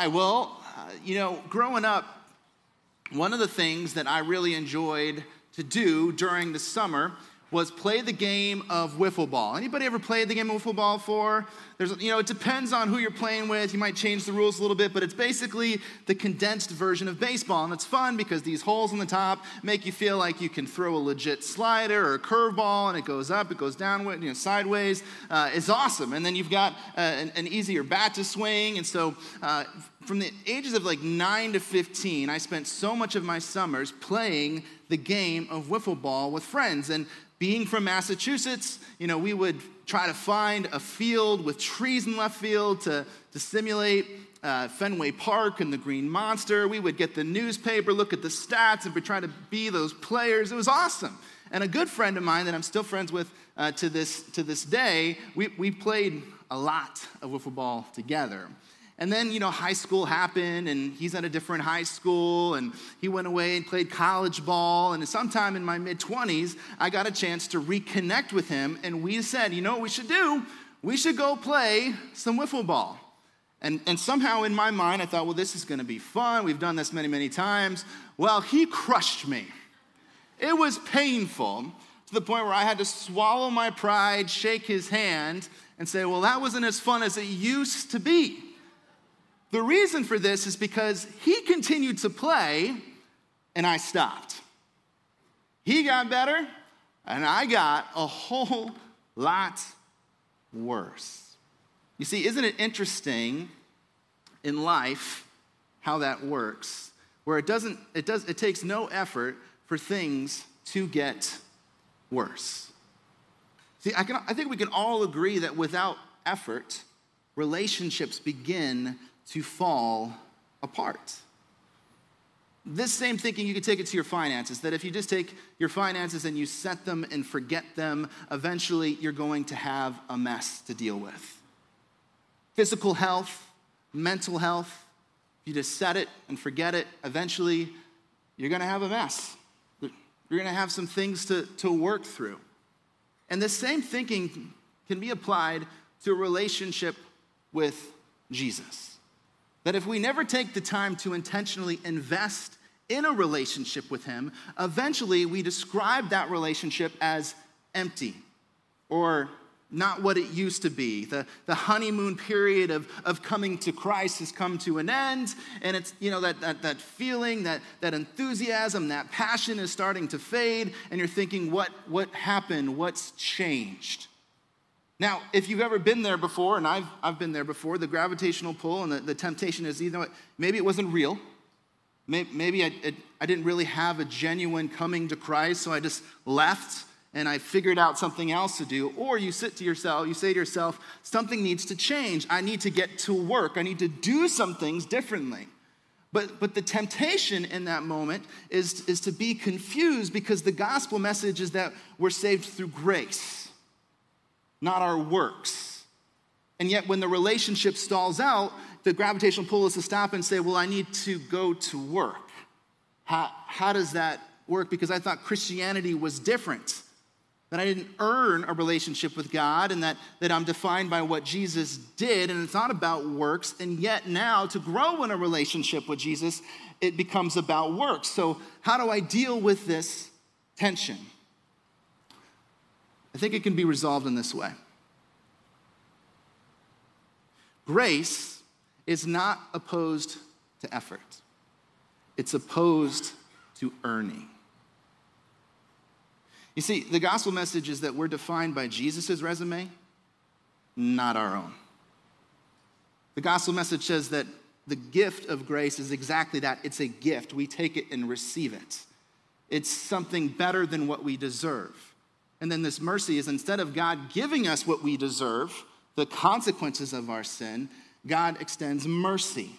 Why? Well, uh, you know, growing up, one of the things that I really enjoyed to do during the summer was play the game of wiffle ball. Anybody ever played the game of wiffle ball before? There's, you know, it depends on who you're playing with. You might change the rules a little bit, but it's basically the condensed version of baseball. And it's fun because these holes on the top make you feel like you can throw a legit slider or a curveball, and it goes up, it goes down, you know, sideways. Uh, it's awesome. And then you've got uh, an, an, easier bat to swing. And so uh, from the ages of like 9 to 15, I spent so much of my summers playing the game of wiffle ball with friends. And being from Massachusetts, you know, we would try to find a field with trees in left field to, to simulate uh, Fenway Park and the Green Monster. We would get the newspaper, look at the stats, and we try to be those players. It was awesome. And a good friend of mine that I'm still friends with uh, to, this, to this day, we, we played a lot of wiffle ball together. And then, you know, high school happened, and he's at a different high school, and he went away and played college ball. And sometime in my mid 20s, I got a chance to reconnect with him, and we said, you know what we should do? We should go play some wiffle ball. And, and somehow in my mind, I thought, well, this is gonna be fun. We've done this many, many times. Well, he crushed me. It was painful to the point where I had to swallow my pride, shake his hand, and say, well, that wasn't as fun as it used to be. The reason for this is because he continued to play and I stopped. He got better and I got a whole lot worse. You see, isn't it interesting in life how that works? Where it doesn't, it does, it takes no effort for things to get worse. See, I, can, I think we can all agree that without effort, relationships begin to fall apart. This same thinking, you could take it to your finances that if you just take your finances and you set them and forget them, eventually you're going to have a mess to deal with. Physical health, mental health, if you just set it and forget it, eventually you're going to have a mess. You're going to have some things to, to work through. And this same thinking can be applied to a relationship with Jesus. That if we never take the time to intentionally invest in a relationship with Him, eventually we describe that relationship as empty or not what it used to be. The, the honeymoon period of, of coming to Christ has come to an end, and it's, you know, that, that, that feeling, that, that enthusiasm, that passion is starting to fade, and you're thinking, what, what happened? What's changed? Now, if you've ever been there before, and I've, I've been there before, the gravitational pull and the, the temptation is, you know, maybe it wasn't real. Maybe, maybe I, it, I didn't really have a genuine coming to Christ, so I just left and I figured out something else to do. Or you sit to yourself, you say to yourself, something needs to change. I need to get to work. I need to do some things differently. But, but the temptation in that moment is, is to be confused because the gospel message is that we're saved through grace not our works. And yet, when the relationship stalls out, the gravitational pull is to stop and say, Well, I need to go to work. How, how does that work? Because I thought Christianity was different. That I didn't earn a relationship with God and that, that I'm defined by what Jesus did, and it's not about works. And yet, now to grow in a relationship with Jesus, it becomes about works. So, how do I deal with this tension? I think it can be resolved in this way grace is not opposed to effort, it's opposed to earning. You see, the gospel message is that we're defined by Jesus' resume, not our own. The gospel message says that the gift of grace is exactly that it's a gift. We take it and receive it. It's something better than what we deserve. And then this mercy is instead of God giving us what we deserve, the consequences of our sin, God extends mercy.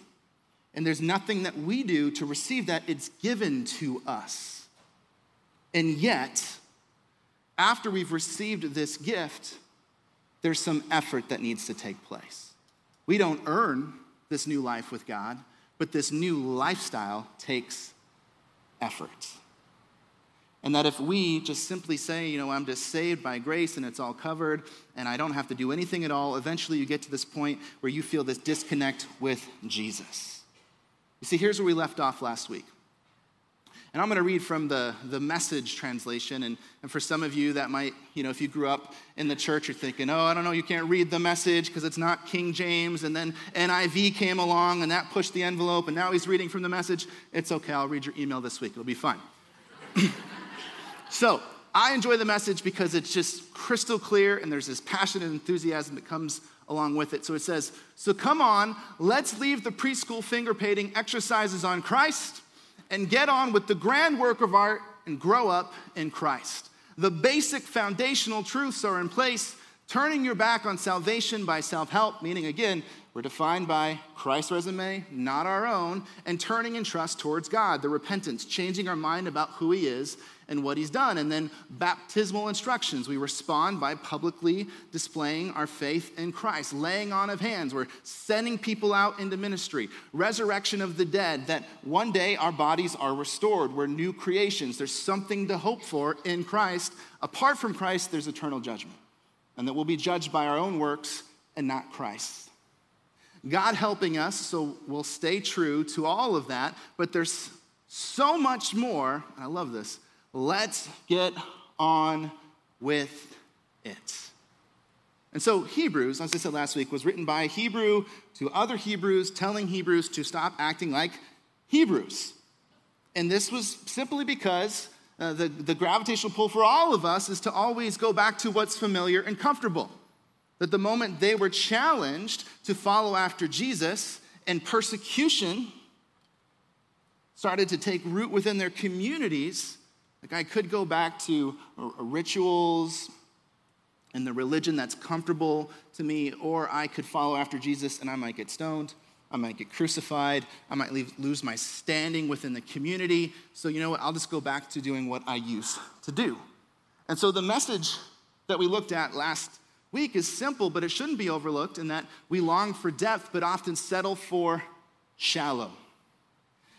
And there's nothing that we do to receive that, it's given to us. And yet, after we've received this gift, there's some effort that needs to take place. We don't earn this new life with God, but this new lifestyle takes effort. And that if we just simply say, you know, I'm just saved by grace and it's all covered and I don't have to do anything at all, eventually you get to this point where you feel this disconnect with Jesus. You see, here's where we left off last week. And I'm going to read from the, the message translation. And, and for some of you, that might, you know, if you grew up in the church, you're thinking, oh, I don't know, you can't read the message because it's not King James. And then NIV came along and that pushed the envelope. And now he's reading from the message. It's okay, I'll read your email this week. It'll be fine. so I enjoy the message because it's just crystal clear and there's this passion and enthusiasm that comes along with it. So it says, So come on, let's leave the preschool finger painting exercises on Christ and get on with the grand work of art and grow up in Christ. The basic foundational truths are in place. Turning your back on salvation by self help, meaning again, we're defined by Christ's resume, not our own, and turning in trust towards God, the repentance, changing our mind about who He is and what He's done. And then baptismal instructions. We respond by publicly displaying our faith in Christ, laying on of hands. We're sending people out into ministry. Resurrection of the dead, that one day our bodies are restored. We're new creations. There's something to hope for in Christ. Apart from Christ, there's eternal judgment, and that we'll be judged by our own works and not Christ. God helping us, so we'll stay true to all of that, but there's so much more. I love this. Let's get on with it. And so, Hebrews, as I said last week, was written by Hebrew to other Hebrews, telling Hebrews to stop acting like Hebrews. And this was simply because uh, the, the gravitational pull for all of us is to always go back to what's familiar and comfortable that the moment they were challenged to follow after Jesus and persecution started to take root within their communities, like I could go back to uh, uh, rituals and the religion that's comfortable to me, or I could follow after Jesus and I might get stoned. I might get crucified. I might leave, lose my standing within the community. So, you know what? I'll just go back to doing what I used to do. And so, the message that we looked at last week is simple, but it shouldn't be overlooked in that we long for depth, but often settle for shallow.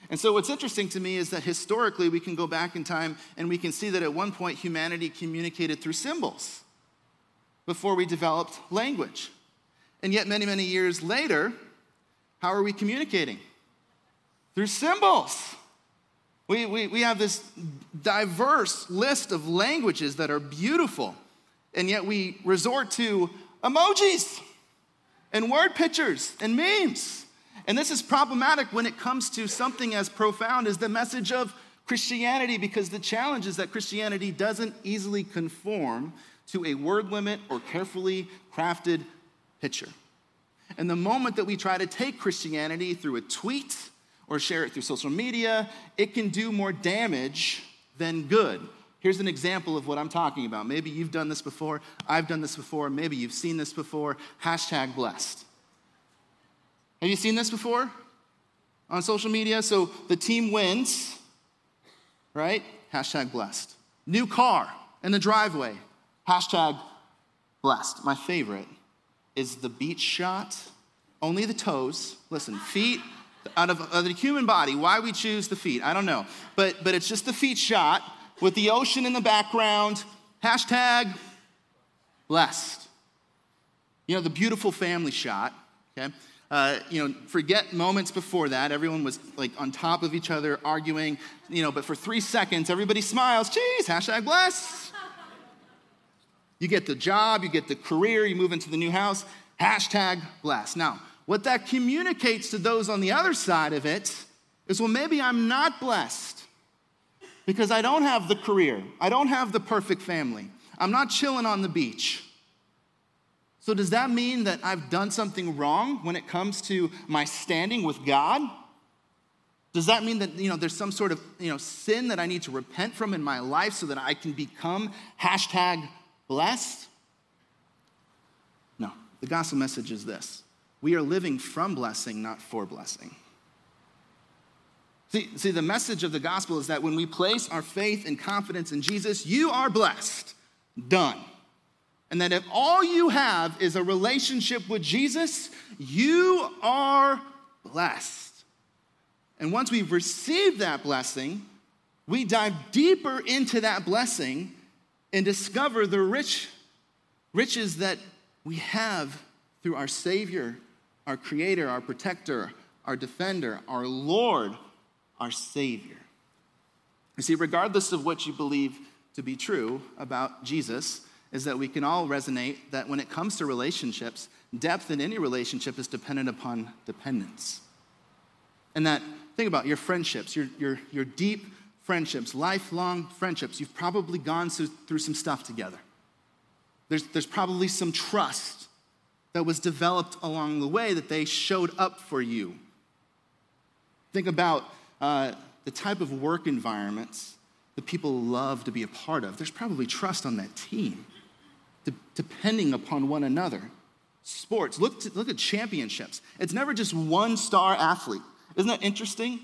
And so, what's interesting to me is that historically we can go back in time and we can see that at one point humanity communicated through symbols before we developed language. And yet, many, many years later, how are we communicating? Through symbols. We, we, we have this diverse list of languages that are beautiful and yet we resort to emojis and word pictures and memes. And this is problematic when it comes to something as profound as the message of Christianity, because the challenge is that Christianity doesn't easily conform to a word limit or carefully crafted picture. And the moment that we try to take Christianity through a tweet or share it through social media, it can do more damage than good. Here's an example of what I'm talking about. Maybe you've done this before, I've done this before, maybe you've seen this before. Hashtag blessed. Have you seen this before on social media? So the team wins, right? Hashtag blessed. New car in the driveway. Hashtag blessed. My favorite is the beach shot, only the toes. Listen, feet out of, of the human body. Why we choose the feet, I don't know. But, but it's just the feet shot with the ocean in the background. Hashtag blessed. You know, the beautiful family shot, okay? Uh, you know, forget moments before that. Everyone was like on top of each other arguing, you know, but for three seconds, everybody smiles. Cheese, hashtag bless. You get the job, you get the career, you move into the new house, hashtag bless. Now, what that communicates to those on the other side of it is well, maybe I'm not blessed because I don't have the career, I don't have the perfect family, I'm not chilling on the beach. So, does that mean that I've done something wrong when it comes to my standing with God? Does that mean that you know, there's some sort of you know, sin that I need to repent from in my life so that I can become hashtag blessed? No. The gospel message is this we are living from blessing, not for blessing. See, see, the message of the gospel is that when we place our faith and confidence in Jesus, you are blessed. Done. And that if all you have is a relationship with Jesus, you are blessed. And once we've received that blessing, we dive deeper into that blessing and discover the rich riches that we have through our Savior, our Creator, our Protector, our Defender, our Lord, our Savior. You see, regardless of what you believe to be true about Jesus, is that we can all resonate that when it comes to relationships, depth in any relationship is dependent upon dependence. And that, think about your friendships, your, your, your deep friendships, lifelong friendships, you've probably gone through some stuff together. There's, there's probably some trust that was developed along the way that they showed up for you. Think about uh, the type of work environments that people love to be a part of. There's probably trust on that team, de- depending upon one another. Sports, look, to, look at championships. It's never just one star athlete. Isn't that interesting?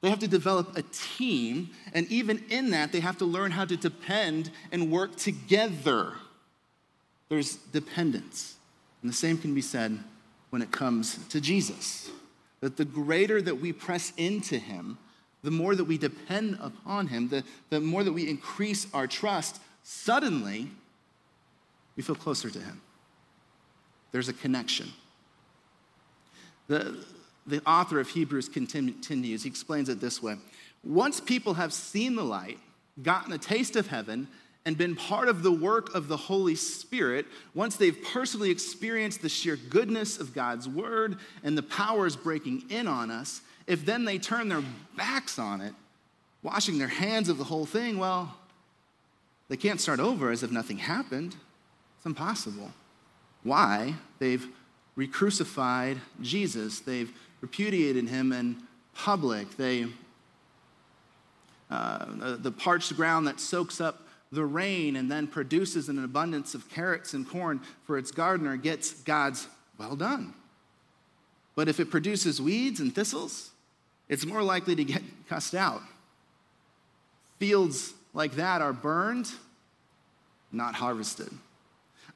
They have to develop a team, and even in that, they have to learn how to depend and work together. There's dependence. And the same can be said when it comes to Jesus. That the greater that we press into him, the more that we depend upon him, the, the more that we increase our trust, suddenly we feel closer to him. There's a connection. The, the author of Hebrews continues. He explains it this way Once people have seen the light, gotten a taste of heaven, and been part of the work of the Holy Spirit, once they've personally experienced the sheer goodness of God's word and the powers breaking in on us, if then they turn their backs on it, washing their hands of the whole thing, well, they can't start over as if nothing happened. It's impossible. Why? They've re crucified Jesus, they've repudiated him in public. They, uh, the parched ground that soaks up the rain and then produces an abundance of carrots and corn for its gardener gets God's well done. But if it produces weeds and thistles, it's more likely to get cussed out. Fields like that are burned, not harvested.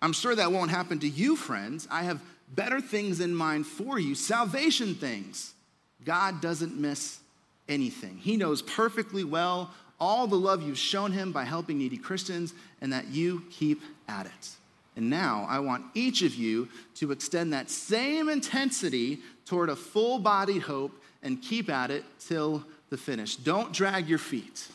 I'm sure that won't happen to you, friends. I have better things in mind for you, salvation things. God doesn't miss anything. He knows perfectly well all the love you've shown him by helping needy Christians and that you keep at it. And now I want each of you to extend that same intensity toward a full bodied hope and keep at it till the finish. Don't drag your feet.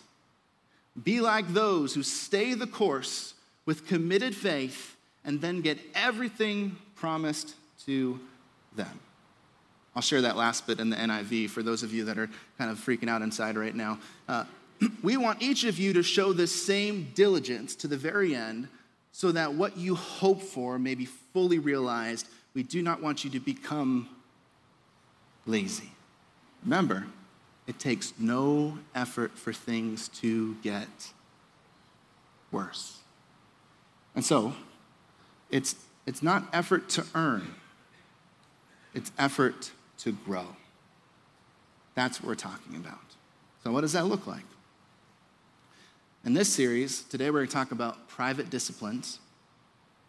Be like those who stay the course with committed faith and then get everything promised to them. I'll share that last bit in the NIV for those of you that are kind of freaking out inside right now. Uh, we want each of you to show the same diligence to the very end so that what you hope for may be fully realized. We do not want you to become lazy. Remember, it takes no effort for things to get worse. And so, it's, it's not effort to earn, it's effort to grow. That's what we're talking about. So, what does that look like? In this series, today we're going to talk about private disciplines.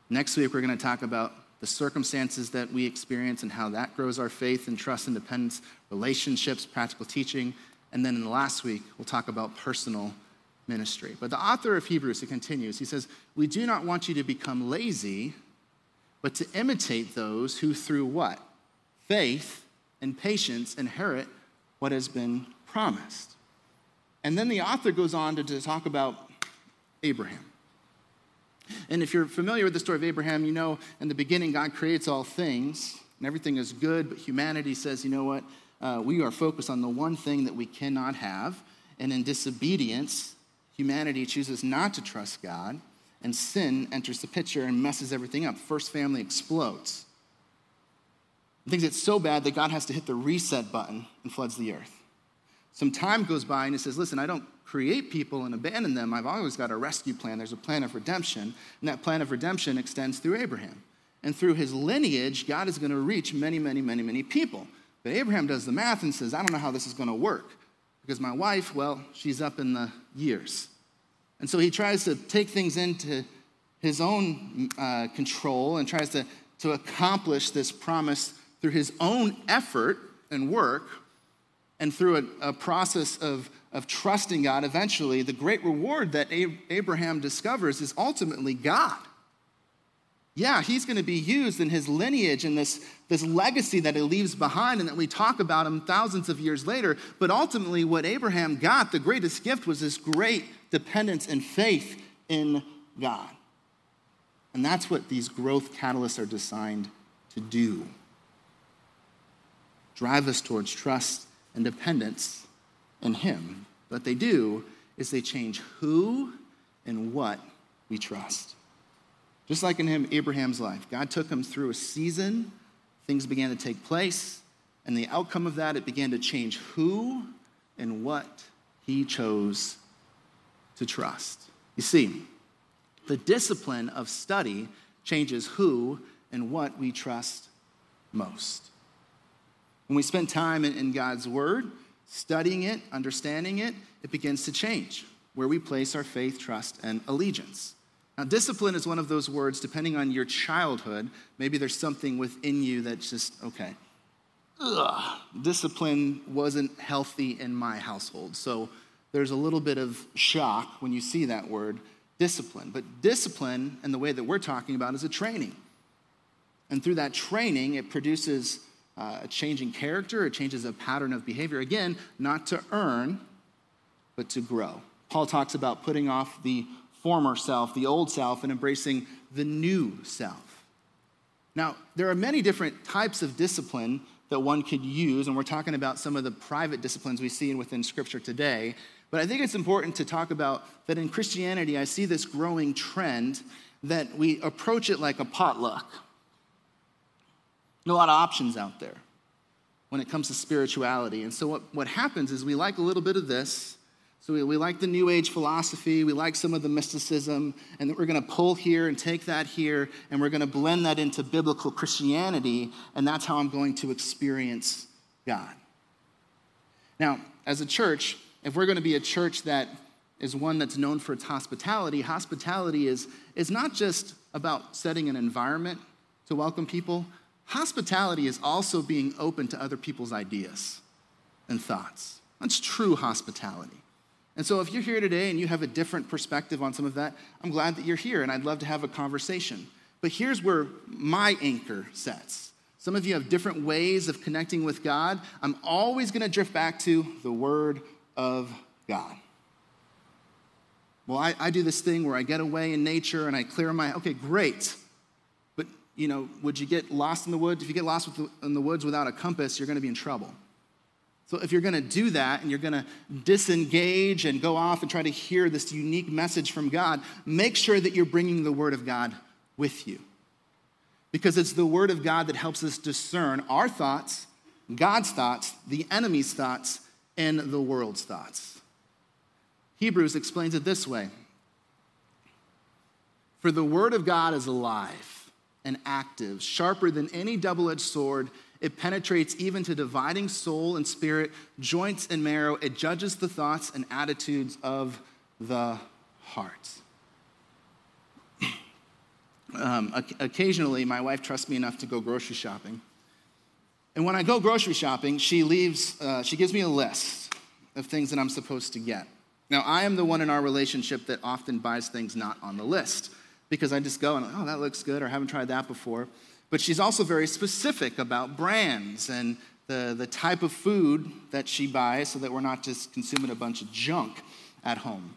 Next week, we're going to talk about the circumstances that we experience and how that grows our faith and trust and dependence, relationships, practical teaching. And then in the last week, we'll talk about personal ministry. But the author of Hebrews, he continues, he says, We do not want you to become lazy, but to imitate those who through what? Faith and patience inherit what has been promised. And then the author goes on to, to talk about Abraham. And if you're familiar with the story of Abraham, you know in the beginning God creates all things and everything is good, but humanity says, you know what? Uh, we are focused on the one thing that we cannot have. And in disobedience, humanity chooses not to trust God, and sin enters the picture and messes everything up. First family explodes. Things get so bad that God has to hit the reset button and floods the earth. Some time goes by and he says, Listen, I don't create people and abandon them. I've always got a rescue plan. There's a plan of redemption, and that plan of redemption extends through Abraham. And through his lineage, God is going to reach many, many, many, many people. But Abraham does the math and says, I don't know how this is going to work because my wife, well, she's up in the years. And so he tries to take things into his own uh, control and tries to, to accomplish this promise through his own effort and work and through a, a process of, of trusting God, eventually, the great reward that Abraham discovers is ultimately God. Yeah, he's going to be used in his lineage and this, this legacy that he leaves behind and that we talk about him thousands of years later. But ultimately, what Abraham got, the greatest gift, was this great dependence and faith in God. And that's what these growth catalysts are designed to do drive us towards trust and dependence in Him. What they do is they change who and what we trust. Just like in him, Abraham's life, God took him through a season, things began to take place, and the outcome of that, it began to change who and what he chose to trust. You see, the discipline of study changes who and what we trust most. When we spend time in, God's Word, studying it, understanding it, it begins to change where we place our faith, trust, and allegiance. Now, discipline is one of those words, depending on your childhood, maybe there's something within you that's just, okay, ugh, discipline wasn't healthy in my household. So there's a little bit of shock when you see that word, discipline. But discipline, and the way that we're talking about, is a training. And through that training, it produces uh, a changing character, it changes a pattern of behavior. Again, not to earn, but to grow. Paul talks about putting off the former self, the old self, and embracing the new self. Now, there are many different types of discipline that one could use, and we're talking about some of the private disciplines we see within Scripture today. But I think it's important to talk about that in Christianity, I see this growing trend that we approach it like a potluck. a lot of options out there when it comes to spirituality. And so, what, what happens is we like a little bit of this, so we, we like the New Age philosophy, we like some of the mysticism, and we're going to pull here and take that here, and we're going to blend that into biblical Christianity, and that's how I'm going to experience God. Now, as a church, if we're going to be a church that is one that's known for its hospitality, hospitality is, is not just about setting an environment to welcome people, hospitality is also being open to other people's ideas and thoughts. That's true hospitality. And so, if you're here today and you have a different perspective on some of that, I'm glad that you're here and I'd love to have a conversation. But here's where my anchor sets. Some of you have different ways of connecting with God. I'm always going to drift back to the Word of God. Well, I, I do this thing where I get away in nature and I clear my, okay, great. But, you know, would you get lost in the woods? If you get lost in the woods without a compass, you're going to be in trouble. So, if you're going to do that and you're going to disengage and go off and try to hear this unique message from God, make sure that you're bringing the Word of God with you. Because it's the Word of God that helps us discern our thoughts, God's thoughts, the enemy's thoughts, and the world's thoughts. Hebrews explains it this way For the Word of God is alive and active, sharper than any double edged sword it penetrates even to dividing soul and spirit, joints and marrow. It judges the thoughts and attitudes of the heart. Um, occasionally, my wife trusts me enough to go grocery shopping. And when I go grocery shopping, she leaves, uh, she gives me a list of things that I'm supposed to get. Now, I am the one in our relationship that often buys things not on the list because I just go and, oh, that looks good, or I haven't tried that before. But she's also very specific about brands and the, the type of food that she buys so that we're not just consuming a bunch of junk at home.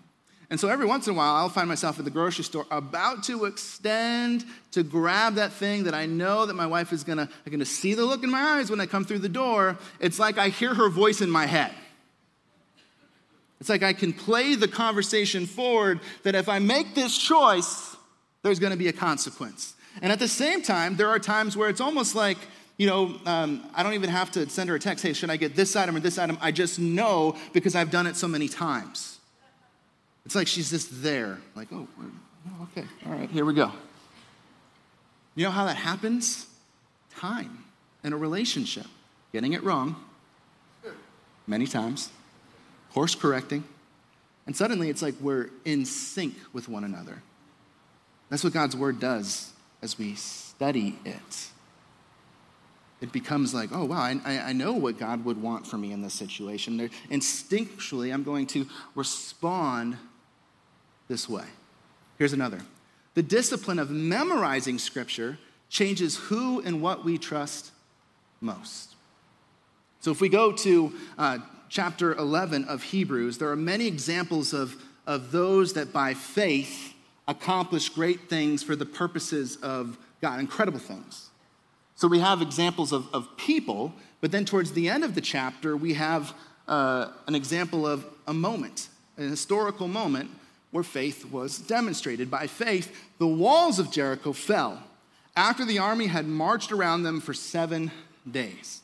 And so every once in a while, I'll find myself at the grocery store about to extend to grab that thing that I know that my wife is gonna, gonna see the look in my eyes when I come through the door. It's like I hear her voice in my head. It's like I can play the conversation forward that if I make this choice, there's gonna be a consequence. And at the same time, there are times where it's almost like, you know, um, I don't even have to send her a text, hey, should I get this item or this item? I just know because I've done it so many times. It's like she's just there, like, oh, okay, all right, here we go. You know how that happens? Time in a relationship. Getting it wrong many times, course correcting, and suddenly it's like we're in sync with one another. That's what God's word does as we study it. it becomes like, oh, wow, I, I know what God would want for me in this situation. There, instinctually, I'm going to respond this way. Here's another the discipline of memorizing Scripture changes who and what we trust most. So if we go to uh, chapter 11 of Hebrews, there are many examples of, of those that by faith accomplish great things for the purposes of God, incredible things. So we have examples of, of people, but then towards the end of the chapter, we have uh, an example of a moment, an historical moment where faith was demonstrated. By faith, the walls of Jericho fell after the army had marched around them for seven days.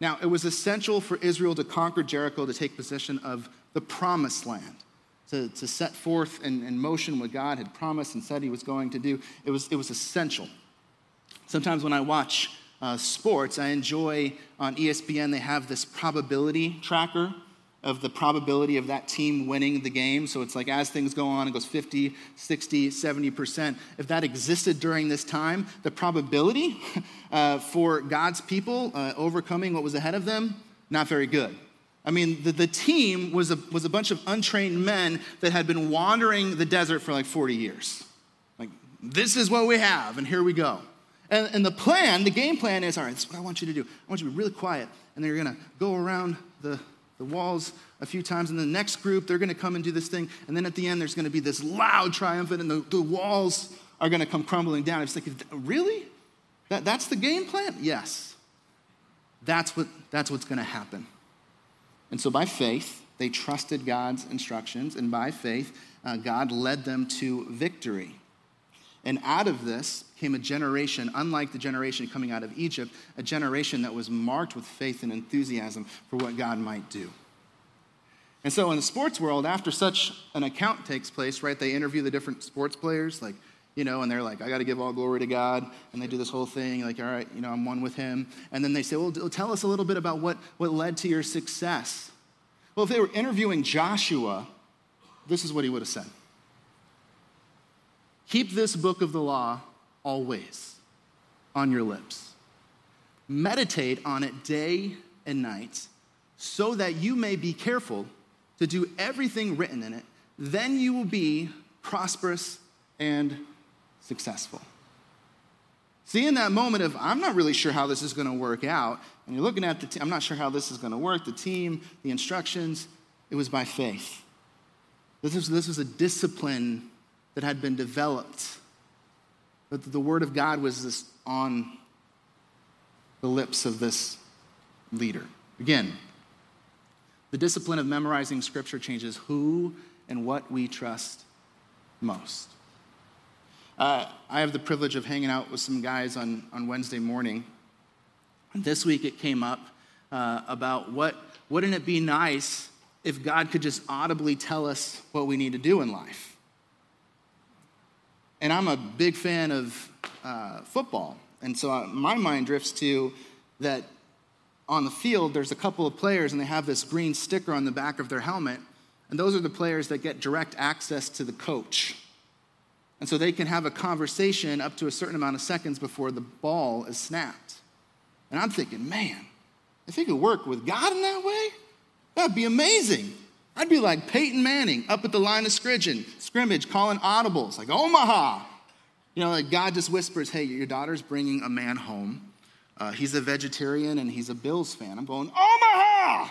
Now, it was essential for Israel to conquer Jericho to take possession of the promised land, to, to set forth in, in motion what God had promised and said he was going to do. It was, it was essential. Sometimes when I watch uh, sports, I enjoy on ESPN, they have this probability tracker of the probability of that team winning the game. So it's like as things go on, it goes 50, 60, 70%. If that existed during this time, the probability uh, for God's people uh, overcoming what was ahead of them, not very good. I mean, the, the team was a, was a bunch of untrained men that had been wandering the desert for like 40 years. Like, this is what we have, and here we go. And, and the plan, the game plan is all right, this is what I want you to do. I want you to be really quiet. And then you're going to go around the, the walls a few times. And the next group, they're going to come and do this thing. And then at the end, there's going to be this loud triumphant, and the, the walls are going to come crumbling down. It's like, really? That, that's the game plan? Yes. That's, what, that's what's going to happen. And so by faith, they trusted God's instructions. And by faith, uh, God led them to victory. And out of this came a generation, unlike the generation coming out of Egypt, a generation that was marked with faith and enthusiasm for what God might do. And so in the sports world, after such an account takes place, right, they interview the different sports players, like, you know, and they're like, I got to give all glory to God. And they do this whole thing, like, all right, you know, I'm one with him. And then they say, well, tell us a little bit about what, what led to your success. Well, if they were interviewing Joshua, this is what he would have said. Keep this book of the law always on your lips. Meditate on it day and night so that you may be careful to do everything written in it. Then you will be prosperous and successful. See, in that moment of, I'm not really sure how this is going to work out, and you're looking at the, team, I'm not sure how this is going to work, the team, the instructions, it was by faith. This was, this was a discipline that had been developed. But the word of God was this on the lips of this leader. Again, the discipline of memorizing scripture changes who and what we trust most. Uh, I have the privilege of hanging out with some guys on, on Wednesday morning. This week it came up uh, about what wouldn't it be nice if God could just audibly tell us what we need to do in life? And I'm a big fan of uh, football. And so uh, my mind drifts to that on the field, there's a couple of players, and they have this green sticker on the back of their helmet. And those are the players that get direct access to the coach. And so they can have a conversation up to a certain amount of seconds before the ball is snapped. And I'm thinking, man, if it could work with God in that way, that'd be amazing. I'd be like Peyton Manning up at the line of scrimmage, scrimmage calling audibles, like Omaha. You know, like God just whispers, hey, your daughter's bringing a man home. Uh, he's a vegetarian and he's a Bills fan. I'm going, Omaha!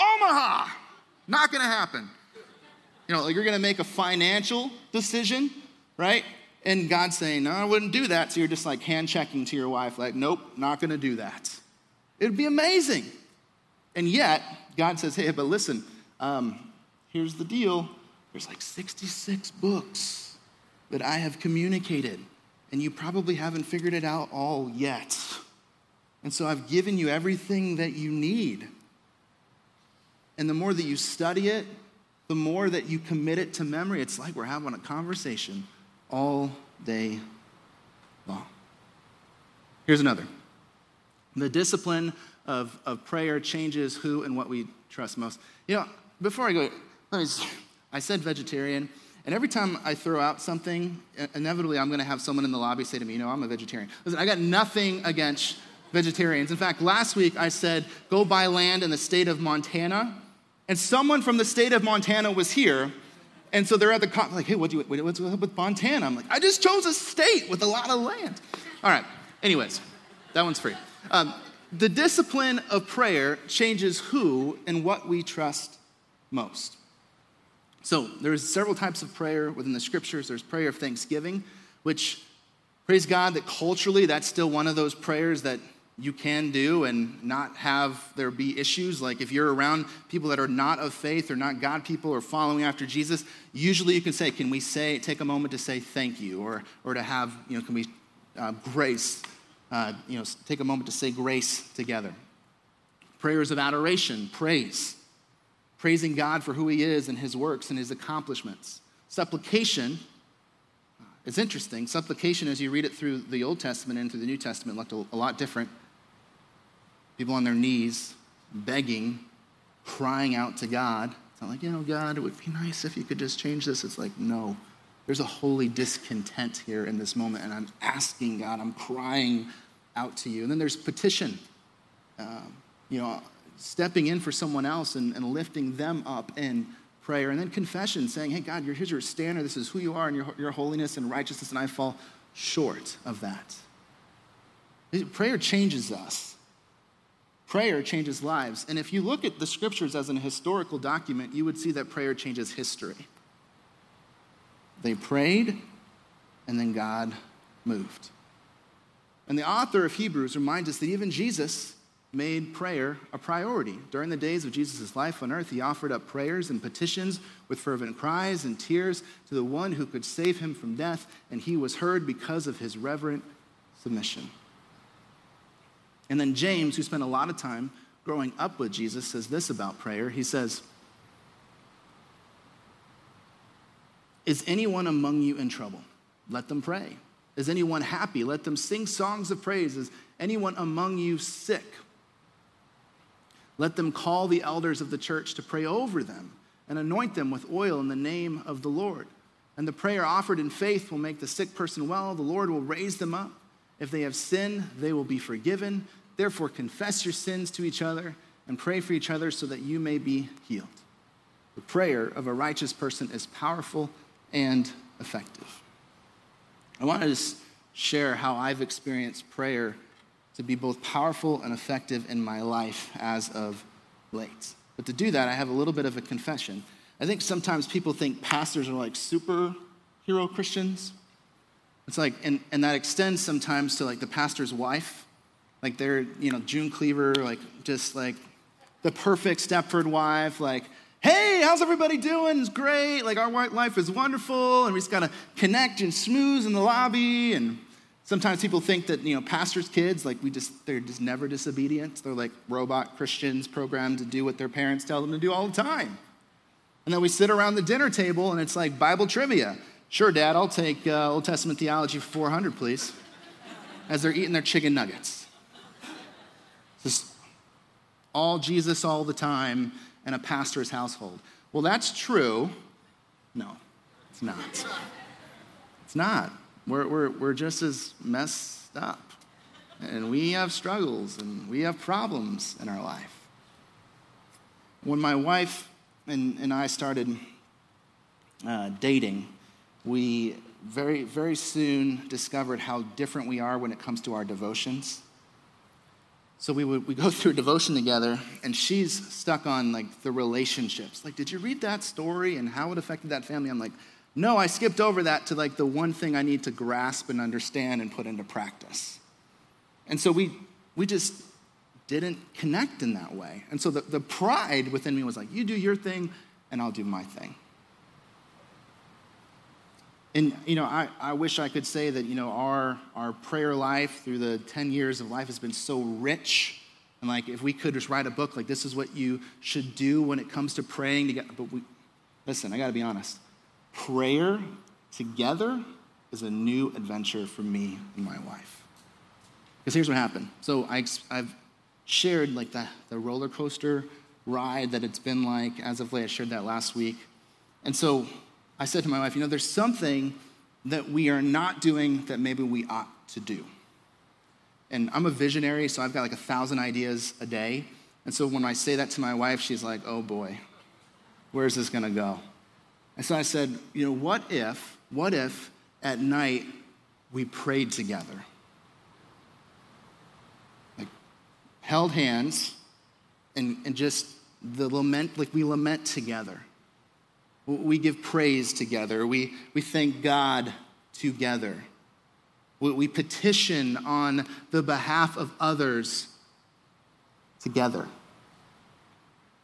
Omaha! Not gonna happen. You know, like you're gonna make a financial decision, right? And God's saying, no, I wouldn't do that. So you're just like hand checking to your wife, like, nope, not gonna do that. It'd be amazing. And yet, God says, hey, but listen, um, here's the deal there's like 66 books that I have communicated, and you probably haven't figured it out all yet. And so I've given you everything that you need. And the more that you study it, the more that you commit it to memory, it's like we're having a conversation all day long. Here's another the discipline of, of prayer changes who and what we trust most. You know, before I go, me, I said vegetarian, and every time I throw out something, inevitably I'm going to have someone in the lobby say to me, you know, I'm a vegetarian. Listen, I got nothing against vegetarians. In fact, last week I said, go buy land in the state of Montana. And someone from the state of Montana was here. And so they're at the con- like, hey, what do you, what's up with Montana? I'm like, I just chose a state with a lot of land. All right. Anyways, that one's free. Um, the discipline of prayer changes who and what we trust most. So there's several types of prayer within the scriptures. There's prayer of thanksgiving, which praise God that culturally that's still one of those prayers that you can do and not have there be issues. Like if you're around people that are not of faith or not God people or following after Jesus, usually you can say, Can we say, take a moment to say thank you? Or, or to have, you know, can we uh, grace, uh, you know, take a moment to say grace together. Prayers of adoration, praise, praising God for who He is and His works and His accomplishments. Supplication, it's interesting. Supplication, as you read it through the Old Testament and through the New Testament, looked a lot different people on their knees, begging, crying out to God. It's not like, you know, God, it would be nice if you could just change this. It's like, no, there's a holy discontent here in this moment, and I'm asking God, I'm crying out to you. And then there's petition, um, you know, stepping in for someone else and, and lifting them up in prayer. And then confession, saying, hey, God, here's your standard. This is who you are and your, your holiness and righteousness, and I fall short of that. Prayer changes us. Prayer changes lives. And if you look at the scriptures as an historical document, you would see that prayer changes history. They prayed, and then God moved. And the author of Hebrews reminds us that even Jesus made prayer a priority. During the days of Jesus' life on earth, he offered up prayers and petitions with fervent cries and tears to the one who could save him from death, and he was heard because of his reverent submission. And then James, who spent a lot of time growing up with Jesus, says this about prayer. He says, Is anyone among you in trouble? Let them pray. Is anyone happy? Let them sing songs of praise. Is anyone among you sick? Let them call the elders of the church to pray over them and anoint them with oil in the name of the Lord. And the prayer offered in faith will make the sick person well. The Lord will raise them up. If they have sinned, they will be forgiven. Therefore, confess your sins to each other and pray for each other so that you may be healed. The prayer of a righteous person is powerful and effective. I want to just share how I've experienced prayer to be both powerful and effective in my life as of late. But to do that, I have a little bit of a confession. I think sometimes people think pastors are like superhero Christians. It's like, and, and that extends sometimes to like the pastor's wife. Like they're, you know, June Cleaver, like just like the perfect Stepford wife, like, hey, how's everybody doing? It's great. Like our life is wonderful, and we just gotta connect and smooth in the lobby. And sometimes people think that, you know, pastors' kids, like we just, they're just never disobedient. They're like robot Christians programmed to do what their parents tell them to do all the time. And then we sit around the dinner table and it's like Bible trivia. Sure, Dad, I'll take uh, Old Testament theology for 400, please. As they're eating their chicken nuggets. Just all Jesus all the time in a pastor's household. Well, that's true. No, it's not. It's not. We're, we're, we're just as messed up. And we have struggles and we have problems in our life. When my wife and, and I started uh, dating, we very, very soon discovered how different we are when it comes to our devotions. So we would we go through a devotion together, and she's stuck on like the relationships. Like, did you read that story and how it affected that family? I'm like, no, I skipped over that to like the one thing I need to grasp and understand and put into practice. And so we we just didn't connect in that way. And so the, the pride within me was like, you do your thing, and I'll do my thing. And, you know, I, I wish I could say that, you know, our, our prayer life through the 10 years of life has been so rich. And, like, if we could just write a book, like, this is what you should do when it comes to praying together. But we, listen, I got to be honest. Prayer together is a new adventure for me and my wife. Because here's what happened. So I, I've shared, like, the, the roller coaster ride that it's been like as of late. I shared that last week. And so I said to my wife, you know, there's something that we are not doing that maybe we ought to do. And I'm a visionary, so I've got like a thousand ideas a day. And so when I say that to my wife, she's like, oh boy, where's this gonna go? And so I said, you know, what if, what if at night we prayed together? Like, held hands and, and just the lament, like we lament together. We give praise together. We, we thank God together. We, we petition on the behalf of others together.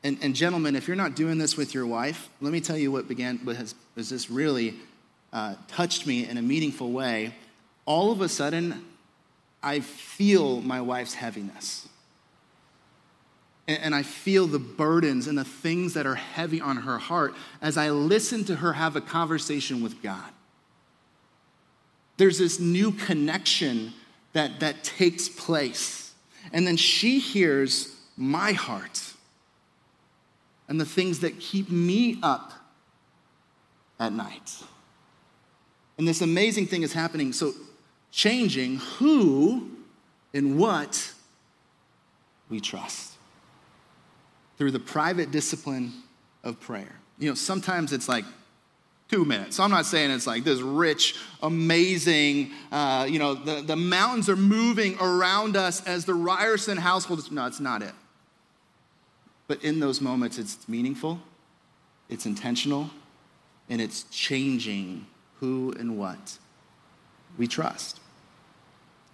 And, and, gentlemen, if you're not doing this with your wife, let me tell you what began, what has, has this really uh, touched me in a meaningful way. All of a sudden, I feel my wife's heaviness. And, I feel the burdens and the things that are heavy on her heart as I listen to her have a conversation with God. There's this new connection that, that takes place. And then she hears my heart and the things that keep me up at night. And this amazing thing is happening. So, changing who and what we trust through the private discipline of prayer. You know, sometimes it's like two minutes. So I'm not saying it's like this rich, amazing, uh, you know, the, the mountains are moving around us as the Ryerson household. No, it's not it. But in those moments, it's meaningful, it's intentional, and it's changing who and what we trust.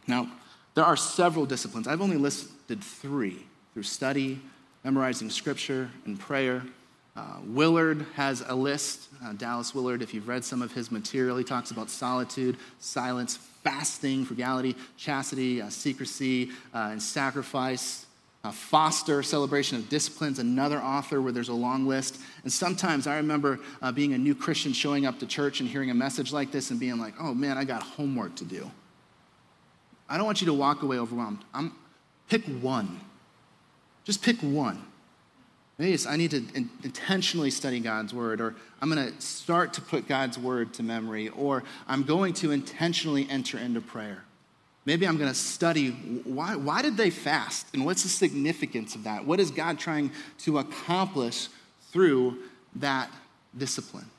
Now, there are several disciplines. I've only listed three through study, memorizing scripture, and prayer. Uh, Willard has a list. Uh, Dallas Willard, if you've read some of his material, he talks about solitude, silence, fasting, frugality, chastity, uh, secrecy, uh, and sacrifice. Foster, Celebration of Disciplines, another author where there's a long list. And sometimes I remember uh, being a new Christian showing up to church and hearing a message like this and being like, oh man, I got homework to do. I don't want you to walk away overwhelmed. I'm, pick one. Just pick one. Maybe I need to in, intentionally study God's word, or I'm going to start to put God's word to memory, or I'm going to intentionally enter into prayer. Maybe I'm going to study why, why did they fast and what's the significance of that? What is God trying to accomplish through that discipline?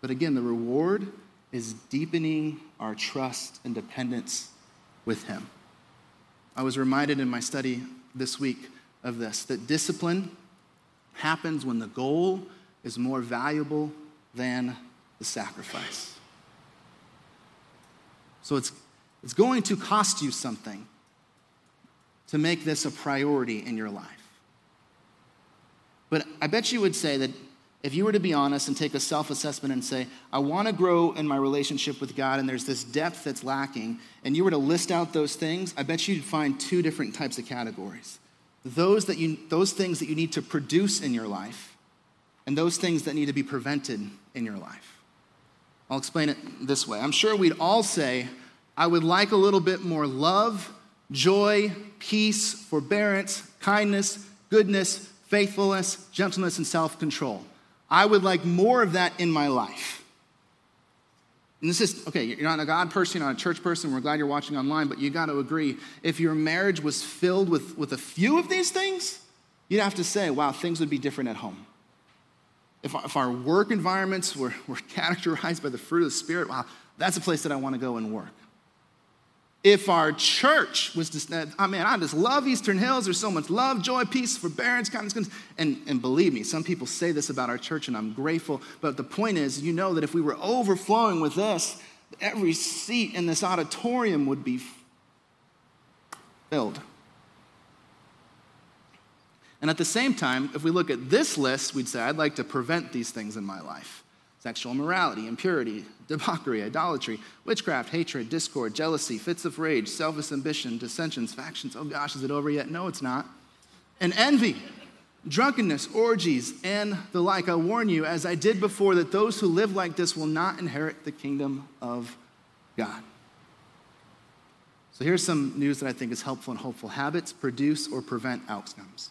But again, the reward is deepening our trust and dependence with Him. I was reminded in my study this week of this that discipline happens when the goal is more valuable than the sacrifice. So it's it's going to cost you something to make this a priority in your life. But I bet you would say that if you were to be honest and take a self assessment and say, I want to grow in my relationship with God and there's this depth that's lacking, and you were to list out those things, I bet you'd find two different types of categories. Those, that you, those things that you need to produce in your life, and those things that need to be prevented in your life. I'll explain it this way. I'm sure we'd all say, I would like a little bit more love, joy, peace, forbearance, kindness, goodness, faithfulness, gentleness, and self control. I would like more of that in my life. And this is, okay, you're not a God person, you're not a church person, we're glad you're watching online, but you got to agree if your marriage was filled with, with a few of these things, you'd have to say, wow, things would be different at home. If, if our work environments were, were characterized by the fruit of the Spirit, wow, that's a place that I want to go and work if our church was just, I mean, I just love Eastern Hills. There's so much love, joy, peace, forbearance, kindness, goodness. And, and believe me, some people say this about our church, and I'm grateful. But the point is, you know that if we were overflowing with this, every seat in this auditorium would be filled. And at the same time, if we look at this list, we'd say, I'd like to prevent these things in my life sexual immorality, impurity, debauchery, idolatry, witchcraft, hatred, discord, jealousy, fits of rage, selfish ambition, dissensions, factions. Oh gosh, is it over yet? No, it's not. And envy, drunkenness, orgies, and the like. I warn you, as I did before, that those who live like this will not inherit the kingdom of God. So here's some news that I think is helpful and hopeful. Habits produce or prevent outcomes.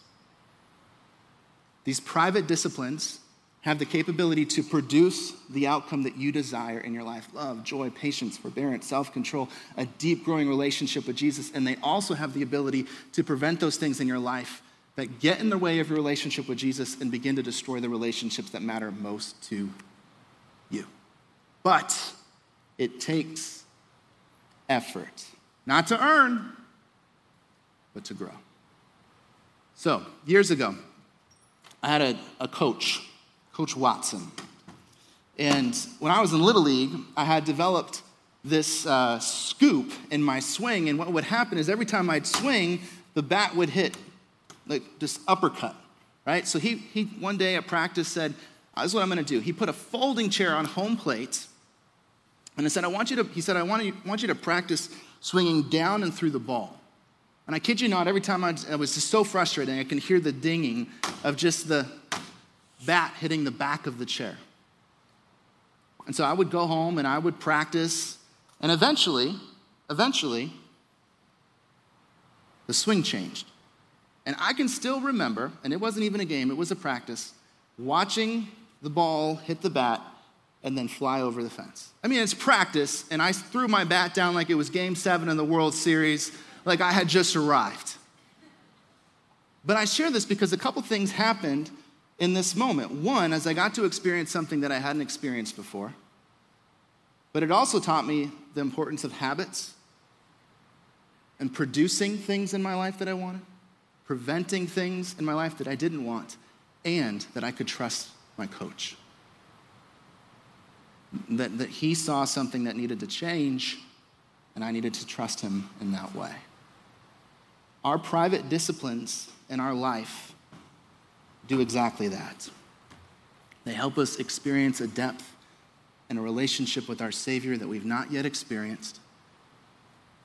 These private disciplines have the capability to produce the outcome that you desire in your life love, joy, patience, forbearance, self control, a deep growing relationship with Jesus. And they also have the ability to prevent those things in your life that get in the way of your relationship with Jesus and begin to destroy the relationships that matter most to you. But it takes effort, not to earn, but to grow. So, years ago, I had a, a coach, Coach Watson. And when I was in Little League, I had developed this uh, scoop in my swing. And what would happen is every time I'd swing, the bat would hit like this uppercut, right? So he, he one day at practice said, this is what I'm going to do. He put a folding chair on home plate, and I said, I want you to, he said, I want you, want you to practice swinging down and through the ball. And I kid you not, every time I, I was just so frustrating, I can hear the dinging of just the bat hitting the back of the chair. And so I would go home and I would practice, and eventually, eventually, the swing changed. And I can still remember, and it wasn't even a game, it was a practice, watching the ball hit the bat and then fly over the fence. I mean, it's practice, and I threw my bat down like it was game seven in the World Series, like I had just arrived. But I share this because a couple things happened in this moment. One, as I got to experience something that I hadn't experienced before, but it also taught me the importance of habits and producing things in my life that I wanted preventing things in my life that I didn't want, and that I could trust my coach. That, that he saw something that needed to change, and I needed to trust him in that way. Our private disciplines in our life do exactly that. They help us experience a depth and a relationship with our Savior that we've not yet experienced.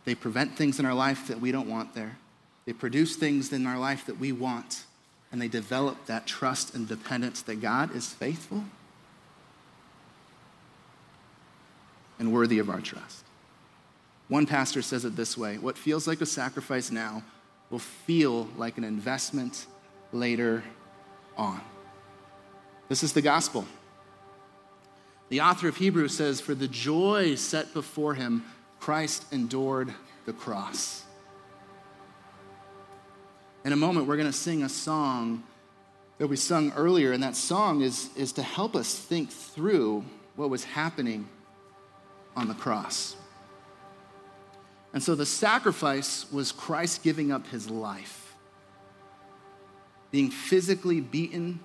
They prevent things in our life that we don't want there. They produce things in our life that we want, and they develop that trust and dependence that God is faithful and worthy of our trust. One pastor says it this way what feels like a sacrifice now will feel like an investment later on. This is the gospel. The author of Hebrews says, For the joy set before him, Christ endured the cross. In a moment, we're going to sing a song that we sung earlier, and that song is, is to help us think through what was happening on the cross. And so the sacrifice was Christ giving up his life, being physically beaten,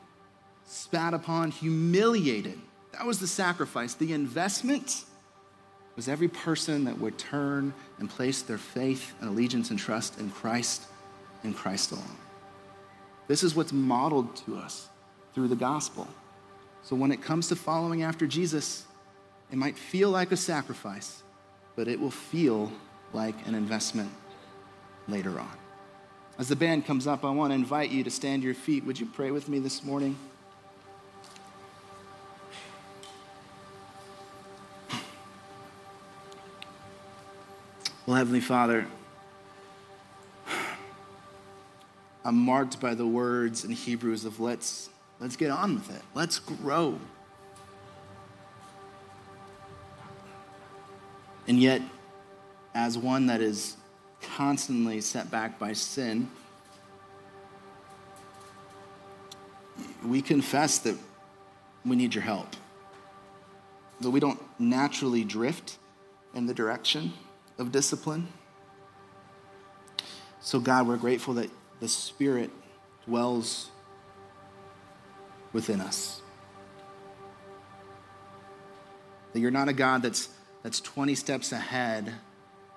spat upon, humiliated. That was the sacrifice. The investment was every person that would turn and place their faith and allegiance and trust in Christ in Christ alone. This is what's modeled to us through the gospel. So when it comes to following after Jesus, it might feel like a sacrifice, but it will feel like an investment later on. As the band comes up, I want to invite you to stand to your feet. Would you pray with me this morning? Well, Heavenly Father, I'm marked by the words in Hebrews of let's, let's get on with it. Let's grow. And yet, as one that is constantly set back by sin, we confess that we need your help. That we don't naturally drift in the direction of discipline. So, God, we're grateful that the Spirit dwells within us. That you're not a God that's, that's 20 steps ahead,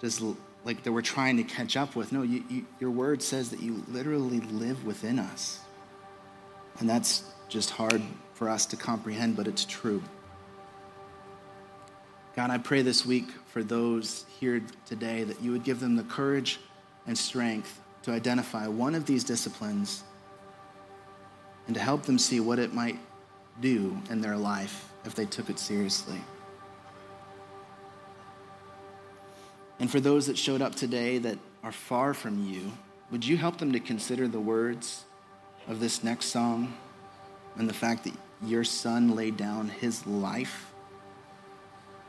just like that we're trying to catch up with. No, you, you, your word says that you literally live within us. And that's just hard for us to comprehend, but it's true. God, I pray this week for those here today that you would give them the courage and strength to identify one of these disciplines and to help them see what it might do in their life if they took it seriously. And for those that showed up today that are far from you, would you help them to consider the words of this next song and the fact that your son laid down his life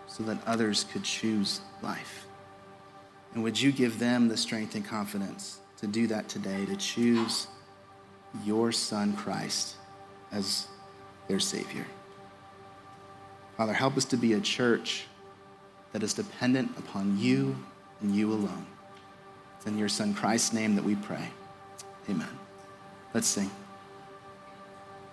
so that others could choose life. And would you give them the strength and confidence to do that today, to choose your son Christ as their Savior? Father, help us to be a church that is dependent upon you and you alone. It's in your son Christ's name that we pray. Amen. Let's sing.